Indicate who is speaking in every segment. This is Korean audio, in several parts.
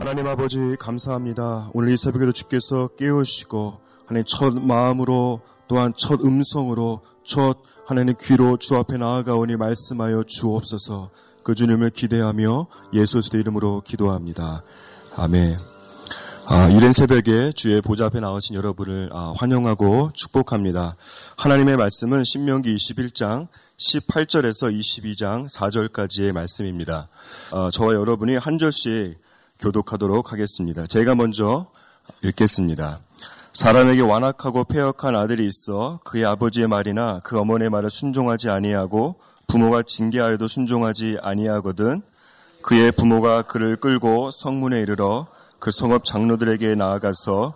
Speaker 1: 하나님 아버지 감사합니다. 오늘 이 새벽에도 주께서 깨우시고 하나님 첫 마음으로 또한 첫 음성으로 첫 하나님 귀로 주 앞에 나아가오니 말씀하여 주옵소서 그 주님을 기대하며 예수의 이름으로 기도합니다. 아멘. 아, 이른 새벽에 주의 보좌 앞에 나오신 여러분을 아, 환영하고 축복합니다. 하나님의 말씀은 신명기 21장 18절에서 22장 4절까지의 말씀입니다. 아, 저와 여러분이 한 절씩 교독하도록 하겠습니다. 제가 먼저 읽겠습니다. 사람에게 완악하고 폐역한 아들이 있어 그의 아버지의 말이나 그 어머니의 말을 순종하지 아니하고 부모가 징계하여도 순종하지 아니하거든 그의 부모가 그를 끌고 성문에 이르러 그 성읍 장로들에게 나아가서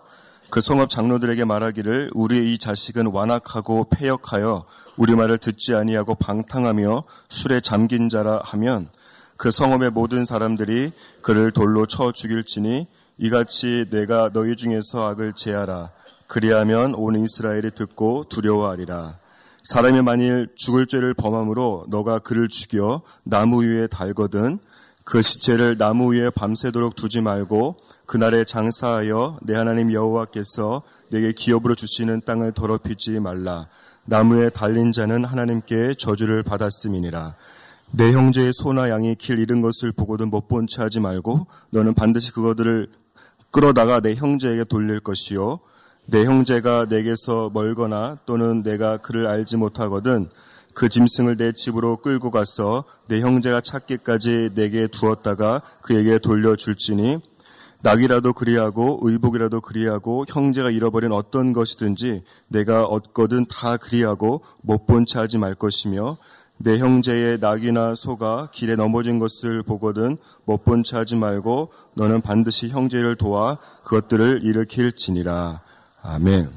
Speaker 1: 그 성읍 장로들에게 말하기를 우리의 이 자식은 완악하고 폐역하여 우리 말을 듣지 아니하고 방탕하며 술에 잠긴 자라 하면 그 성읍의 모든 사람들이 그를 돌로 쳐 죽일지니 이같이 내가 너희 중에서 악을 제하라 그리하면 온 이스라엘이 듣고 두려워하리라 사람이 만일 죽을 죄를 범함으로 너가 그를 죽여 나무 위에 달거든 그 시체를 나무 위에 밤새도록 두지 말고 그날에 장사하여 내 하나님 여호와께서 내게 기업으로 주시는 땅을 더럽히지 말라. 나무에 달린 자는 하나님께 저주를 받았음이니라. 내 형제의 소나 양이 길 잃은 것을 보고도 못 본 채 하지 말고 너는 반드시 그것들을 끌어다가 내 형제에게 돌릴 것이요. 내 형제가 내게서 멀거나 또는 내가 그를 알지 못하거든 그 짐승을 내 집으로 끌고 가서 내 형제가 찾기까지 내게 두었다가 그에게 돌려줄지니 낙이라도 그리하고 의복이라도 그리하고 형제가 잃어버린 어떤 것이든지 내가 얻거든 다 그리하고 못 본 채 하지 말 것이며 내 형제의 낙이나 소가 길에 넘어진 것을 보거든 못 본 채 하지 말고 너는 반드시 형제를 도와 그것들을 일으킬지니라. 아멘.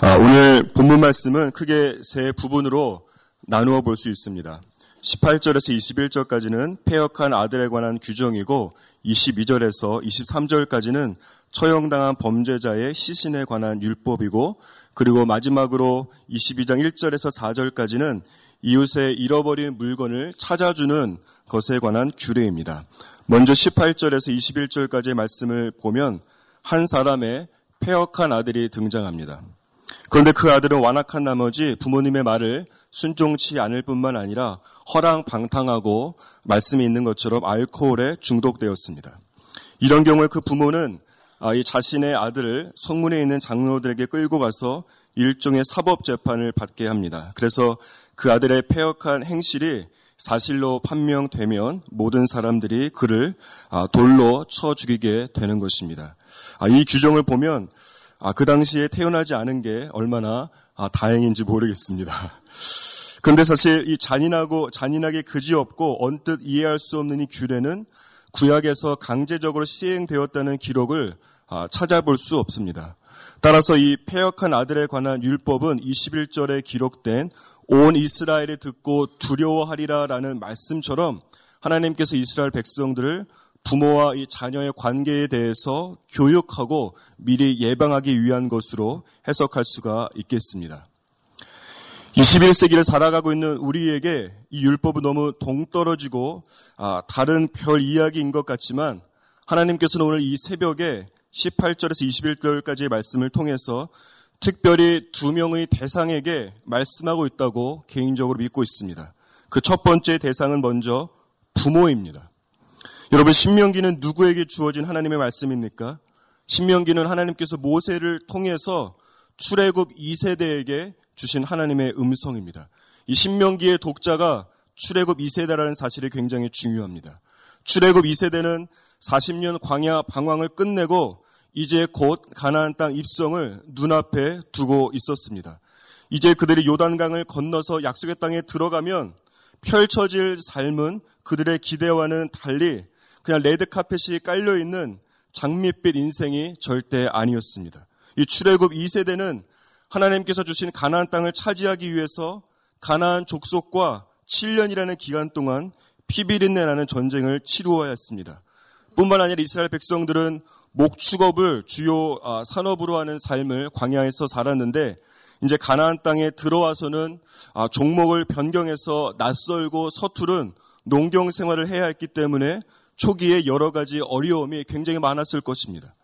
Speaker 1: 아, 오늘 본문 말씀은 크게 세 부분으로 나누어 볼 수 있습니다. 18절에서 21절까지는 폐역한 아들에 관한 규정이고 22절에서 23절까지는 처형당한 범죄자의 시신에 관한 율법이고 그리고 마지막으로 22장 1절에서 4절까지는 이웃의 잃어버린 물건을 찾아주는 것에 관한 규례입니다. 먼저 18절에서 21절까지의 말씀을 보면 한 사람의 폐역한 아들이 등장합니다. 그런데 그 아들은 완악한 나머지 부모님의 말을 순종치 않을 뿐만 아니라 허랑방탕하고 말씀이 있는 것처럼 알코올에 중독되었습니다. 이런 경우에 그 부모는 아, 이 자신의 아들을 성문에 있는 장로들에게 끌고 가서 일종의 사법 재판을 받게 합니다. 그래서 그 아들의 폐역한 행실이 사실로 판명되면 모든 사람들이 그를 아, 돌로 쳐 죽이게 되는 것입니다. 아, 이 규정을 보면 그 당시에 태어나지 않은 게 얼마나 다행인지 모르겠습니다. 그런데 사실 이 잔인하고 잔인하게 그지없고 언뜻 이해할 수 없는 이 규례는 구약에서 강제적으로 시행되었다는 기록을 아, 찾아볼 수 없습니다. 따라서 이 폐역한 아들에 관한 율법은 21절에 기록된 온 이스라엘이 듣고 두려워하리라라는 말씀처럼 하나님께서 이스라엘 백성들을 부모와 이 자녀의 관계에 대해서 교육하고 미리 예방하기 위한 것으로 해석할 수가 있겠습니다. 21세기를 살아가고 있는 우리에게 이 율법은 너무 동떨어지고 아, 다른 별 이야기인 것 같지만 하나님께서는 오늘 이 새벽에 18절에서 21절까지의 말씀을 통해서 특별히 두 명의 대상에게 말씀하고 있다고 개인적으로 믿고 있습니다. 그 첫 번째 대상은 먼저 부모입니다. 여러분 신명기는 누구에게 주어진 하나님의 말씀입니까? 신명기는 하나님께서 모세를 통해서 출애굽 2세대에게 주신 하나님의 음성입니다. 이 신명기의 독자가 출애굽 2세대라는 사실이 굉장히 중요합니다. 출애굽 2세대는 40년 광야 방황을 끝내고 이제 곧 가나안 땅 입성을 눈앞에 두고 있었습니다. 이제 그들이 요단강을 건너서 약속의 땅에 들어가면 펼쳐질 삶은 그들의 기대와는 달리 그냥 레드카펫이 깔려 있는 장밋빛 인생이 절대 아니었습니다. 이 출애굽 2세대는 하나님께서 주신 가나안 땅을 차지하기 위해서 가나안 족속과 7년이라는 기간 동안 피비린내 나는 전쟁을 치루어야 했습니다. 뿐만 아니라 이스라엘 백성들은 목축업을 주요 아, 산업으로 하는 삶을 광야에서 살았는데 이제 가나안 땅에 들어와서는 아, 종목을 변경해서 낯설고 서투른 농경 생활을 해야 했기 때문에 초기에 여러 가지 어려움이 굉장히 많았을 것입니다.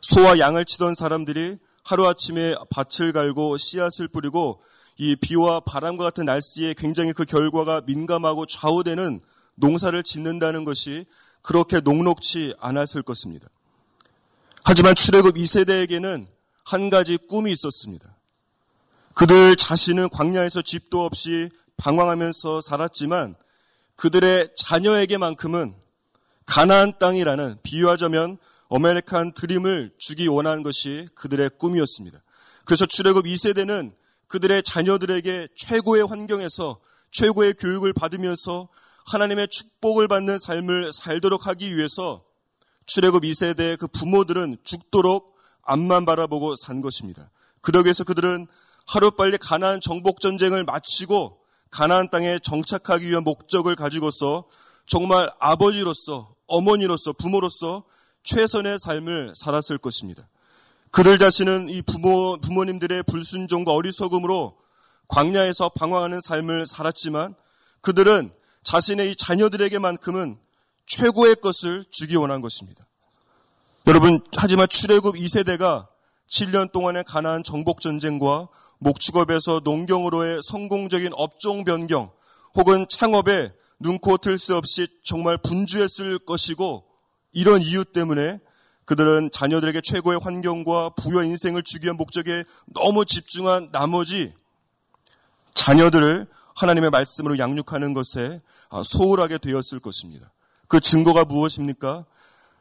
Speaker 1: 소와 양을 치던 사람들이 하루아침에 밭을 갈고 씨앗을 뿌리고 이 비와 바람과 같은 날씨에 굉장히 그 결과가 민감하고 좌우되는 농사를 짓는다는 것이 그렇게 녹록치 않았을 것입니다. 하지만 출애굽 2세대에게는 한 가지 꿈이 있었습니다. 그들 자신은 광야에서 집도 없이 방황하면서 살았지만 그들의 자녀에게만큼은 가나안 땅이라는 비유하자면 어메리칸 드림을 주기 원한 것이 그들의 꿈이었습니다. 그래서 출애굽 2세대는 그들의 자녀들에게 최고의 환경에서 최고의 교육을 받으면서 하나님의 축복을 받는 삶을 살도록 하기 위해서 출애굽 2세대의 그 부모들은 죽도록 앞만 바라보고 산 것입니다. 그러기 위해서 그들은 하루빨리 가나안 정복 전쟁을 마치고 가나안 땅에 정착하기 위한 목적을 가지고서 정말 아버지로서 어머니로서 부모로서 최선의 삶을 살았을 것입니다. 그들 자신은 이 부모 부모님들의 불순종과 어리석음으로 광야에서 방황하는 삶을 살았지만 그들은 자신의 이 자녀들에게만큼은 최고의 것을 주기 원한 것입니다. 여러분, 하지만 출애굽 2세대가 7년 동안의 가나안 정복 전쟁과 목축업에서 농경으로의 성공적인 업종 변경 혹은 창업에 눈코 틀수 없이 정말 분주했을 것이고 이런 이유 때문에 그들은 자녀들에게 최고의 환경과 부여 인생을 주기 위한 목적에 너무 집중한 나머지 자녀들을 하나님의 말씀으로 양육하는 것에 소홀하게 되었을 것입니다. 그 증거가 무엇입니까?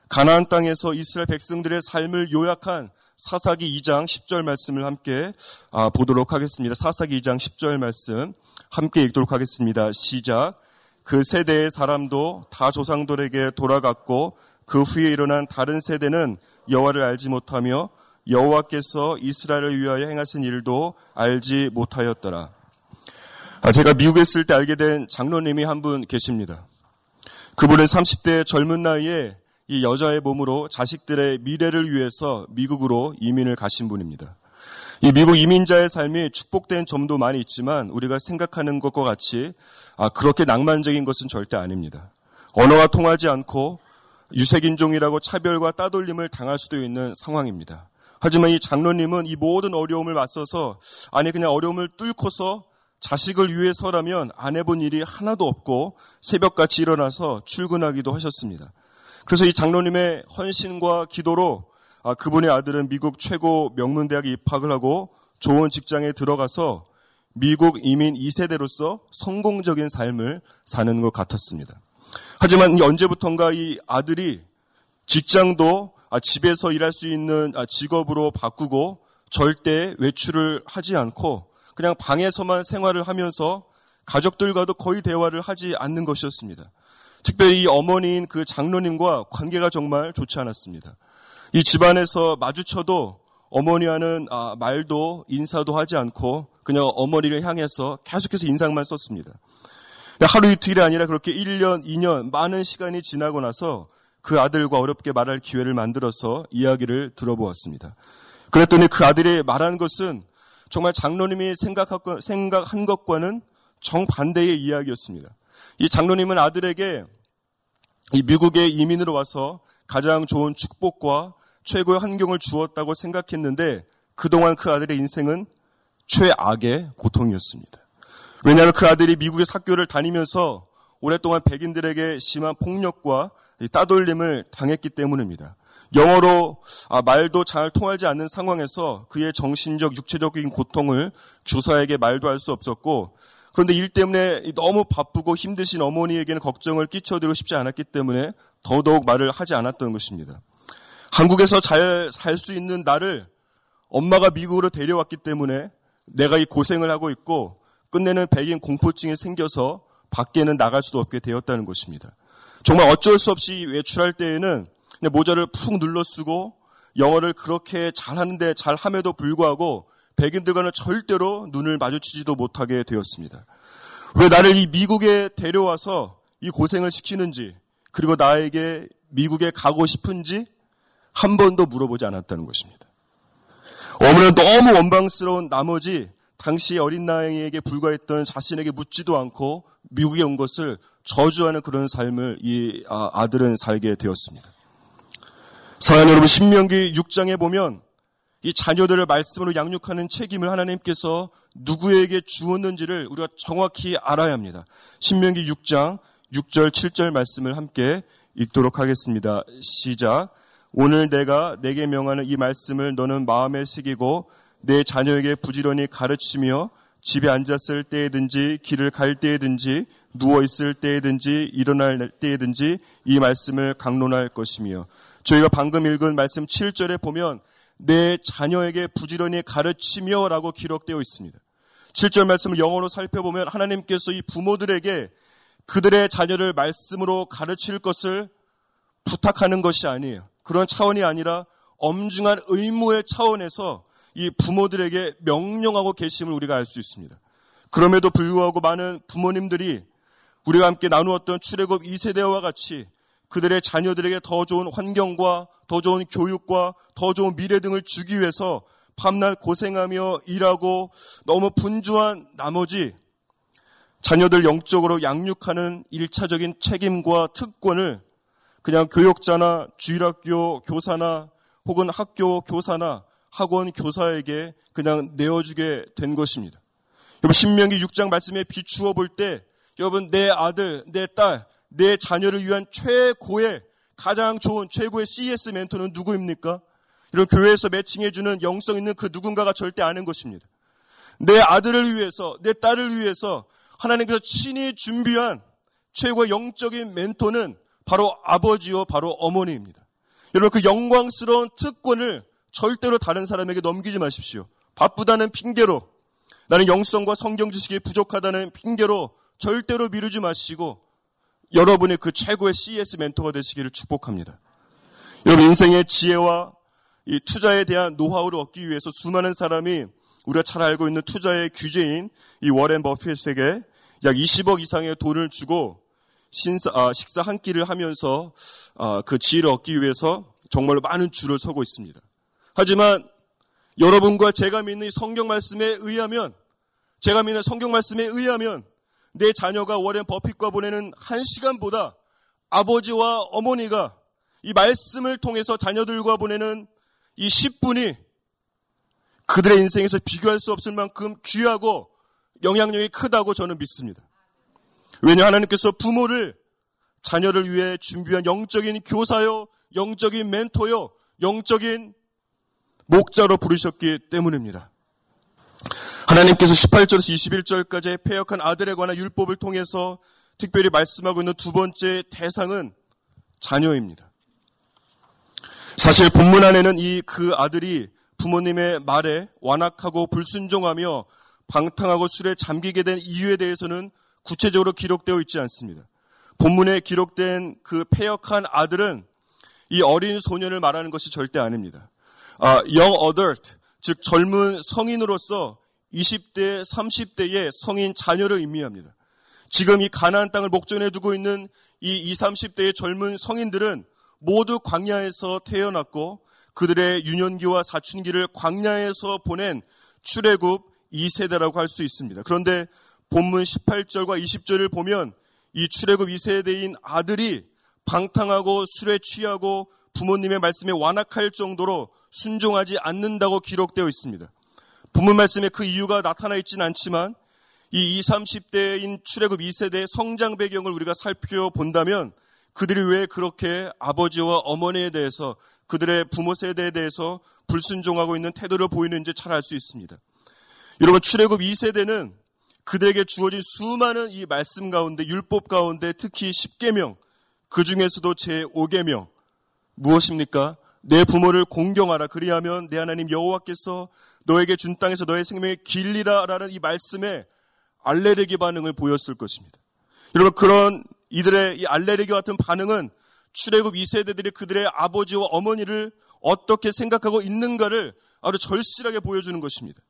Speaker 1: 가나안 땅에서 이스라엘 백성들의 삶을 요약한 사사기 2장 10절 말씀을 함께 아, 보도록 하겠습니다. 사사기 2장 10절 말씀 함께 읽도록 하겠습니다. 시작. 그 세대의 사람도 다 조상들에게 돌아갔고 그 후에 일어난 다른 세대는 여호와를 알지 못하며 여호와께서 이스라엘을 위하여 행하신 일도 알지 못하였더라. 아, 제가 미국에 있을 때 알게 된 장로님이 한 분 계십니다. 그분은 30대 젊은 나이에 이 여자의 몸으로 자식들의 미래를 위해서 미국으로 이민을 가신 분입니다. 이 미국 이민자의 삶이 축복된 점도 많이 있지만 우리가 생각하는 것과 같이 아, 그렇게 낭만적인 것은 절대 아닙니다. 언어가 통하지 않고 유색인종이라고 차별과 따돌림을 당할 수도 있는 상황입니다. 하지만 이 장로님은 이 모든 어려움을 맞서서 아니 그냥 어려움을 뚫고서 자식을 위해서라면 안 해본 일이 하나도 없고 새벽같이 일어나서 출근하기도 하셨습니다. 그래서 이 장로님의 헌신과 기도로 아, 그분의 아들은 미국 최고 명문대학에 입학을 하고 좋은 직장에 들어가서 미국 이민 2세대로서 성공적인 삶을 사는 것 같았습니다. 하지만 언제부턴가 이 아들이 직장도 아, 집에서 일할 수 있는 아, 직업으로 바꾸고 절대 외출을 하지 않고 그냥 방에서만 생활을 하면서 가족들과도 거의 대화를 하지 않는 것이었습니다. 특별히 이 어머니인 그 장로님과 관계가 정말 좋지 않았습니다. 이 집안에서 마주쳐도 어머니와는 아, 말도 인사도 하지 않고 그냥 어머니를 향해서 계속해서 인상만 썼습니다. 하루 이틀이 아니라 그렇게 1년, 2년 많은 시간이 지나고 나서 그 아들과 어렵게 말할 기회를 만들어서 이야기를 들어보았습니다. 그랬더니 그 아들이 말한 것은 정말 장로님이 생각한 것과는 정반대의 이야기였습니다. 이 장로님은 아들에게 이 미국에 이민으로 와서 가장 좋은 축복과 최고의 환경을 주었다고 생각했는데 그동안 그 아들의 인생은 최악의 고통이었습니다. 왜냐하면 그 아들이 미국의 학교를 다니면서 오랫동안 백인들에게 심한 폭력과 따돌림을 당했기 때문입니다. 영어로 아, 말도 잘 통하지 않는 상황에서 그의 정신적, 육체적인 고통을 조사에게 말도 할 수 없었고 그런데 일 때문에 너무 바쁘고 힘드신 어머니에게는 걱정을 끼쳐드리고 싶지 않았기 때문에 더더욱 말을 하지 않았던 것입니다. 한국에서 잘 살 수 있는 나를 엄마가 미국으로 데려왔기 때문에 내가 이 고생을 하고 있고 끝내는 백인 공포증이 생겨서 밖에는 나갈 수도 없게 되었다는 것입니다. 정말 어쩔 수 없이 외출할 때에는 모자를 푹 눌러 쓰고 영어를 그렇게 잘하는데 잘함에도 불구하고 백인들과는 절대로 눈을 마주치지도 못하게 되었습니다. 왜 나를 이 미국에 데려와서 이 고생을 시키는지, 그리고 나에게 미국에 가고 싶은지 한 번도 물어보지 않았다는 것입니다. 어머니는 너무 원방스러운 나머지 당시 어린 나이에게 불과했던 자신에게 묻지도 않고 미국에 온 것을 저주하는 그런 삶을 이 아, 아들은 살게 되었습니다. 사랑 여러분 신명기 6장에 보면 이 자녀들을 말씀으로 양육하는 책임을 하나님께서 누구에게 주었는지를 우리가 정확히 알아야 합니다. 신명기 6장 6절 7절 말씀을 함께 읽도록 하겠습니다. 시작. 오늘 내가 내게 명하는 이 말씀을 너는 마음에 새기고 내 자녀에게 부지런히 가르치며 집에 앉았을 때에든지 길을 갈 때에든지 누워 있을 때에든지 일어날 때에든지 이 말씀을 강론할 것이며 저희가 방금 읽은 말씀 7절에 보면 내 자녀에게 부지런히 가르치며라고 기록되어 있습니다. 7절 말씀을 영어로 살펴보면 하나님께서 이 부모들에게 그들의 자녀를 말씀으로 가르칠 것을 부탁하는 것이 아니에요. 그런 차원이 아니라 엄중한 의무의 차원에서 이 부모들에게 명령하고 계심을 우리가 알 수 있습니다. 그럼에도 불구하고 많은 부모님들이 우리가 함께 나누었던 출애굽 2세대와 같이 그들의 자녀들에게 더 좋은 환경과 더 좋은 교육과 더 좋은 미래 등을 주기 위해서 밤낮 고생하며 일하고 너무 분주한 나머지 자녀들 영적으로 양육하는 일차적인 책임과 특권을 그냥 교육자나 주일학교 교사나 혹은 학교 교사나 학원 교사에게 그냥 내어주게 된 것입니다. 여러분 신명기 6장 말씀에 비추어 볼 때 여러분 내 아들, 내 딸, 내 자녀를 위한 최고의 가장 좋은 최고의 CS 멘토는 누구입니까? 이런 교회에서 매칭해주는 영성 있는 그 누군가가 절대 아는 것입니다. 내 아들을 위해서, 내 딸을 위해서 하나님께서 친히 준비한 최고의 영적인 멘토는 바로 아버지요, 바로 어머니입니다. 여러분 그 영광스러운 특권을 절대로 다른 사람에게 넘기지 마십시오. 바쁘다는 핑계로 나는 영성과 성경 지식이 부족하다는 핑계로 절대로 미루지 마시고 여러분의 그 최고의 CS 멘토가 되시기를 축복합니다. 여러분 인생의 지혜와 이 투자에 대한 노하우를 얻기 위해서 수많은 사람이 우리가 잘 알고 있는 투자의 규제인 이 워렌 버핏에게 약 20억 이상의 돈을 주고 신사, 아, 식사 한 끼를 하면서 아, 그 지혜를 얻기 위해서 정말로 많은 줄을 서고 있습니다. 하지만 여러분과 제가 믿는 성경 말씀에 의하면 제가 믿는 성경 말씀에 의하면 내 자녀가 워렌 버핏과 보내는 한 시간보다 아버지와 어머니가 이 말씀을 통해서 자녀들과 보내는 이 10분이 그들의 인생에서 비교할 수 없을 만큼 귀하고 영향력이 크다고 저는 믿습니다. 왜냐 하나님께서 부모를 자녀를 위해 준비한 영적인 교사요, 영적인 멘토요, 영적인 목자로 부르셨기 때문입니다. 하나님께서 18절에서 21절까지 폐역한 아들에 관한 율법을 통해서 특별히 말씀하고 있는 두 번째 대상은 자녀입니다. 사실 본문 안에는 이 그 아들이 부모님의 말에 완악하고 불순종하며 방탕하고 술에 잠기게 된 이유에 대해서는 구체적으로 기록되어 있지 않습니다. 본문에 기록된 그 폐역한 아들은 이 어린 소년을 말하는 것이 절대 아닙니다. 아, young adult, 즉 젊은 성인으로서 20대, 30대의 성인 자녀를 의미합니다. 지금 이 가나안 땅을 목전에 두고 있는 이 20, 30대의 젊은 성인들은 모두 광야에서 태어났고 그들의 유년기와 사춘기를 광야에서 보낸 출애굽 2세대라고 할 수 있습니다. 그런데 본문 18절과 20절을 보면 이 출애굽 2세대인 아들이 방탕하고 술에 취하고 부모님의 말씀에 완악할 정도로 순종하지 않는다고 기록되어 있습니다. 본문 말씀에 그 이유가 나타나 있지는 않지만 이 20, 30대인 출애굽 2세대의 성장 배경을 우리가 살펴본다면 그들이 왜 그렇게 아버지와 어머니에 대해서 그들의 부모 세대에 대해서 불순종하고 있는 태도를 보이는지 잘 알 수 있습니다. 여러분 출애굽 2세대는 그들에게 주어진 수많은 이 말씀 가운데 율법 가운데 특히 10계명 그 중에서도 제 5계명 무엇입니까? 내 부모를 공경하라 그리하면 내 하나님 여호와께서 너에게 준 땅에서 너의 생명의 길리라라는 이 말씀에 알레르기 반응을 보였을 것입니다. 여러분 그런 이들의 이 알레르기 같은 반응은 출애굽 2세대들이 그들의 아버지와 어머니를 어떻게 생각하고 있는가를 아주 절실하게 보여주는 것입니다.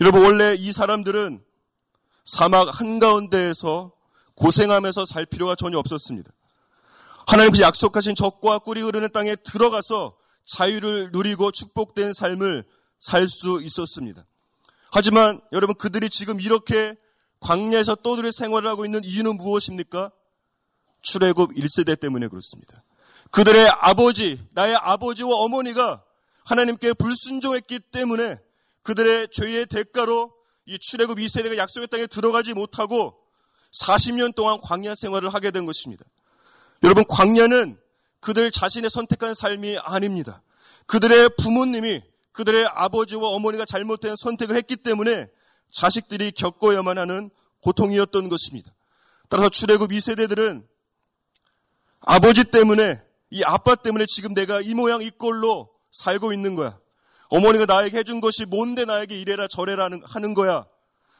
Speaker 1: 여러분 원래 이 사람들은 사막 한가운데에서 고생하면서 살 필요가 전혀 없었습니다. 하나님께서 약속하신 적과 꿀이 흐르는 땅에 들어가서 자유를 누리고 축복된 삶을 살 수 있었습니다. 하지만 여러분 그들이 지금 이렇게 광야에서 떠들의 생활을 하고 있는 이유는 무엇입니까? 출애굽 1세대 때문에 그렇습니다. 그들의 아버지, 나의 아버지와 어머니가 하나님께 불순종했기 때문에 그들의 죄의 대가로 이 출애굽 2세대가 약속의 땅에 들어가지 못하고 40년 동안 광야 생활을 하게 된 것입니다. 여러분 광야는 그들 자신의 선택한 삶이 아닙니다. 그들의 부모님이 그들의 아버지와 어머니가 잘못된 선택을 했기 때문에 자식들이 겪어야만 하는 고통이었던 것입니다. 따라서 출애굽 2세대들은 아버지 때문에 이 아빠 때문에 지금 내가 이 모양 이 꼴로 살고 있는 거야. 어머니가 나에게 해준 것이 뭔데 나에게 이래라 저래라 하는 거야.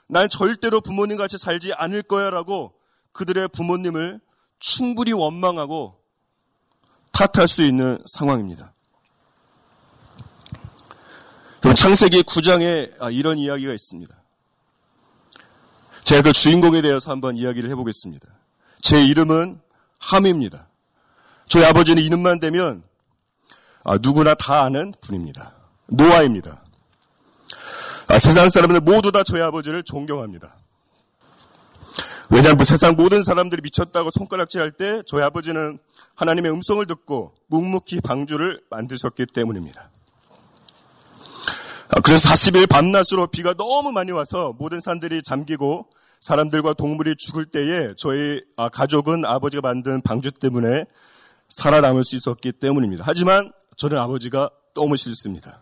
Speaker 1: 난 절대로 부모님 같이 살지 않을 거야 라고 그들의 부모님을 충분히 원망하고 탓할 수 있는 상황입니다. 그럼 창세기 9장에 아, 이런 이야기가 있습니다. 제가 그 주인공에 대해서 한번 이야기를 해보겠습니다. 제 이름은 함입니다. 저희 아버지는 이름만 되면 아, 누구나 다 아는 분입니다. 노아입니다. 아, 세상 사람들 모두 다 저희 아버지를 존경합니다. 왜냐하면 그 세상 모든 사람들이 미쳤다고 손가락질할 때 저희 아버지는 하나님의 음성을 듣고 묵묵히 방주를 만드셨기 때문입니다. 아, 그래서 40일 밤낮으로 비가 너무 많이 와서 모든 산들이 잠기고 사람들과 동물이 죽을 때에 저희 아, 가족은 아버지가 만든 방주 때문에 살아남을 수 있었기 때문입니다. 하지만 저는 아버지가 너무 싫습니다.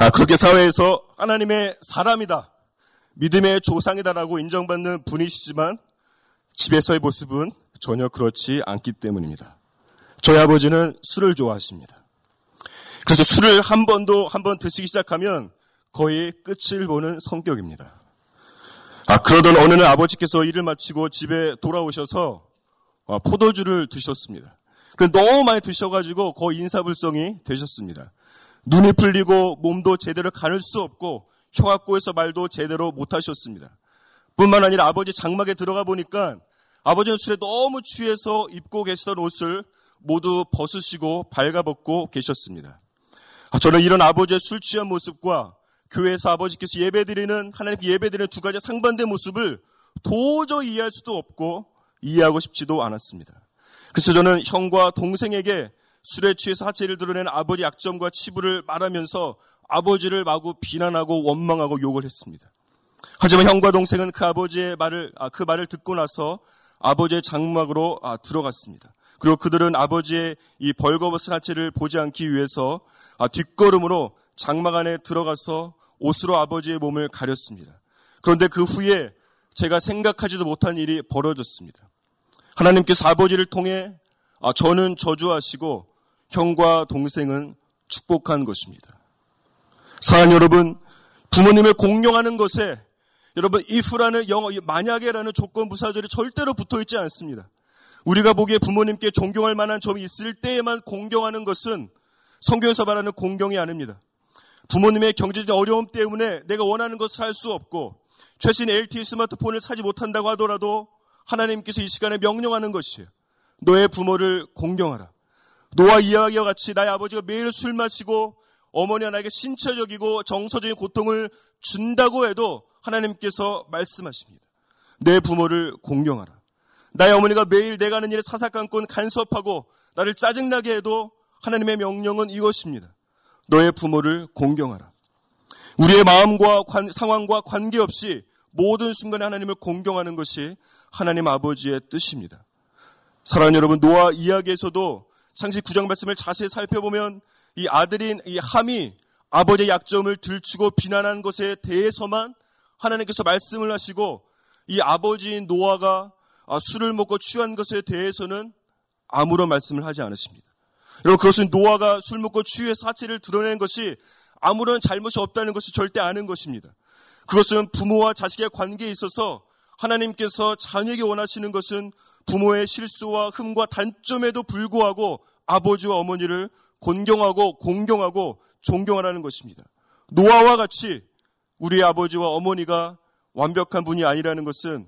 Speaker 1: 아, 그렇게 사회에서 하나님의 사람이다. 믿음의 조상이다라고 인정받는 분이시지만 집에서의 모습은 전혀 그렇지 않기 때문입니다. 저희 아버지는 술을 좋아하십니다. 그래서 술을 한 번도 한 번 드시기 시작하면 거의 끝을 보는 성격입니다. 아, 그러던 어느 날 아버지께서 일을 마치고 집에 돌아오셔서 아, 포도주를 드셨습니다. 너무 많이 드셔가지고 거의 인사불성이 되셨습니다. 눈이 풀리고 몸도 제대로 가눌 수 없고 꼬여서 말도 제대로 못하셨습니다. 뿐만 아니라 아버지 장막에 들어가 보니까 아버지는 술에 너무 취해서 입고 계시던 옷을 모두 벗으시고 발가벗고 계셨습니다. 아, 저는 이런 아버지의 술 취한 모습과 교회에서 아버지께서 예배드리는 하나님께 예배드리는 두 가지 상반된 모습을 도저히 이해할 수도 없고 이해하고 싶지도 않았습니다. 그래서 저는 형과 동생에게 술에 취해서 하체를 드러낸 아버지 약점과 치부를 말하면서 아버지를 마구 비난하고 원망하고 욕을 했습니다. 하지만 형과 동생은 그 아버지의 말을 아, 그 말을 듣고 나서 아버지의 장막으로 아, 들어갔습니다. 그리고 그들은 아버지의 이 벌거벗은 하체를 보지 않기 위해서 아, 뒷걸음으로 장막 안에 들어가서 옷으로 아버지의 몸을 가렸습니다. 그런데 그 후에 제가 생각하지도 못한 일이 벌어졌습니다. 하나님께서 아버지를 통해 아, 저는 저주하시고 형과 동생은 축복한 것입니다. 사랑 여러분, 부모님을 공경하는 것에 여러분 if라는 영어 만약에라는 조건 부사절이 절대로 붙어 있지 않습니다. 우리가 보기에 부모님께 존경할 만한 점이 있을 때에만 공경하는 것은 성경에서 말하는 공경이 아닙니다. 부모님의 경제적 어려움 때문에 내가 원하는 것을 할수 없고 최신 LTE 스마트폰을 사지 못한다고 하더라도 하나님께서 이 시간에 명령하는 것이에요. 너의 부모를 공경하라. 노아 이야기와 같이 나의 아버지가 매일 술 마시고 어머니와 나에게 신체적이고 정서적인 고통을 준다고 해도 하나님께서 말씀하십니다. 내 부모를 공경하라. 나의 어머니가 매일 내가 하는 일에 사사건건 간섭하고 나를 짜증나게 해도 하나님의 명령은 이것입니다. 너의 부모를 공경하라. 우리의 마음과 관, 상황과 관계없이 모든 순간에 하나님을 공경하는 것이 하나님 아버지의 뜻입니다. 사랑하는 여러분, 노아 이야기에서도 창시 9장 말씀을 자세히 살펴보면 이 아들인 이 함이 아버지의 약점을 들추고 비난한 것에 대해서만 하나님께서 말씀을 하시고 이 아버지인 노아가 아, 술을 먹고 취한 것에 대해서는 아무런 말씀을 하지 않으십니다. 여러분 그것은 노아가 술 먹고 취해 사체를 드러낸 것이 아무런 잘못이 없다는 것이 절대 아는 것입니다. 그것은 부모와 자식의 관계에 있어서 하나님께서 자녀에게 원하시는 것은 부모의 실수와 흠과 단점에도 불구하고 아버지와 어머니를 곤경하고 공경하고 존경하라는 것입니다. 노아와 같이 우리 아버지와 어머니가 완벽한 분이 아니라는 것은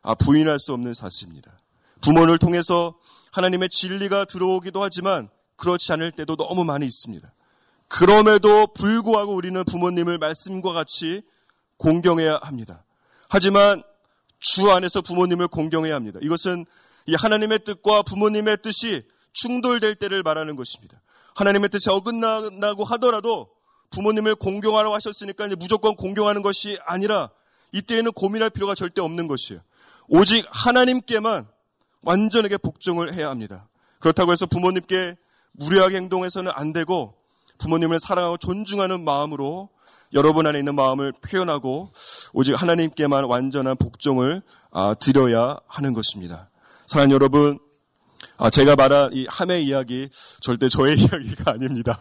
Speaker 1: 아, 부인할 수 없는 사실입니다. 부모를 통해서 하나님의 진리가 들어오기도 하지만 그렇지 않을 때도 너무 많이 있습니다. 그럼에도 불구하고 우리는 부모님을 말씀과 같이 공경해야 합니다. 하지만 주 안에서 부모님을 공경해야 합니다. 이것은 이 하나님의 뜻과 부모님의 뜻이 충돌될 때를 말하는 것입니다. 하나님의 뜻이 어긋나고 하더라도 부모님을 공경하라고 하셨으니까 이제 무조건 공경하는 것이 아니라 이때에는 고민할 필요가 절대 없는 것이에요. 오직 하나님께만 완전하게 복종을 해야 합니다. 그렇다고 해서 부모님께 무례하게 행동해서는 안 되고 부모님을 사랑하고 존중하는 마음으로 여러분 안에 있는 마음을 표현하고 오직 하나님께만 완전한 복종을 아, 드려야 하는 것입니다. 사랑하는 여러분, 아, 제가 말한 이 함의 이야기 절대 저의 이야기가 아닙니다.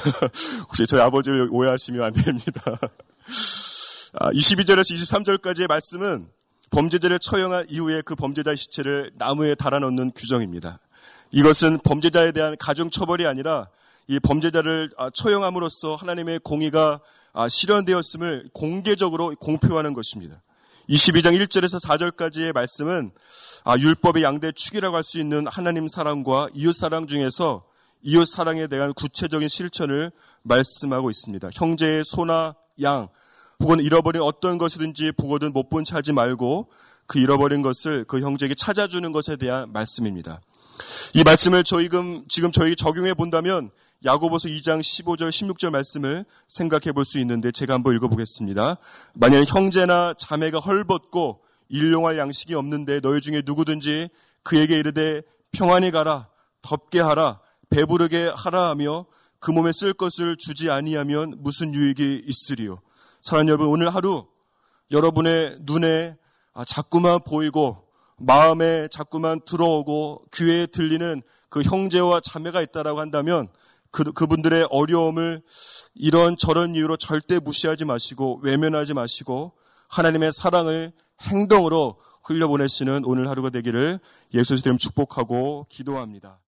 Speaker 1: 혹시 저희 아버지를 오해하시면 안 됩니다. 아, 22절에서 23절까지의 말씀은 범죄자를 처형한 이후에 그 범죄자의 시체를 나무에 달아놓는 규정입니다. 이것은 범죄자에 대한 가중 처벌이 아니라 이 범죄자를 아, 처형함으로써 하나님의 공의가 아, 실현되었음을 공개적으로 공표하는 것입니다. 22장 1절에서 4절까지의 말씀은 아, 율법의 양대 축이라고 할 수 있는 하나님 사랑과 이웃 사랑 중에서 이웃 사랑에 대한 구체적인 실천을 말씀하고 있습니다. 형제의 소나 양 혹은 잃어버린 어떤 것이든지 보고든 못 본 채 하지 말고 그 잃어버린 것을 그 형제에게 찾아주는 것에 대한 말씀입니다. 이 말씀을 저희금 지금 저희 적용해 본다면 야고보서 2장 15절 16절 말씀을 생각해 볼 수 있는데 제가 한번 읽어 보겠습니다. 만약 형제나 자매가 헐벗고 일용할 양식이 없는데 너희 중에 누구든지 그에게 이르되 평안히 가라 덥게 하라 배부르게 하라 하며 그 몸에 쓸 것을 주지 아니하면 무슨 유익이 있으리요. 사랑하는 여러분 오늘 하루 여러분의 눈에 아, 자꾸만 보이고 마음에 자꾸만 들어오고 귀에 들리는 그 형제와 자매가 있다라고 한다면 그, 그분들의 어려움을 이런 저런 이유로 절대 무시하지 마시고 외면하지 마시고 하나님의 사랑을 행동으로 흘려보내시는 오늘 하루가 되기를 예수님 축복하고 기도합니다.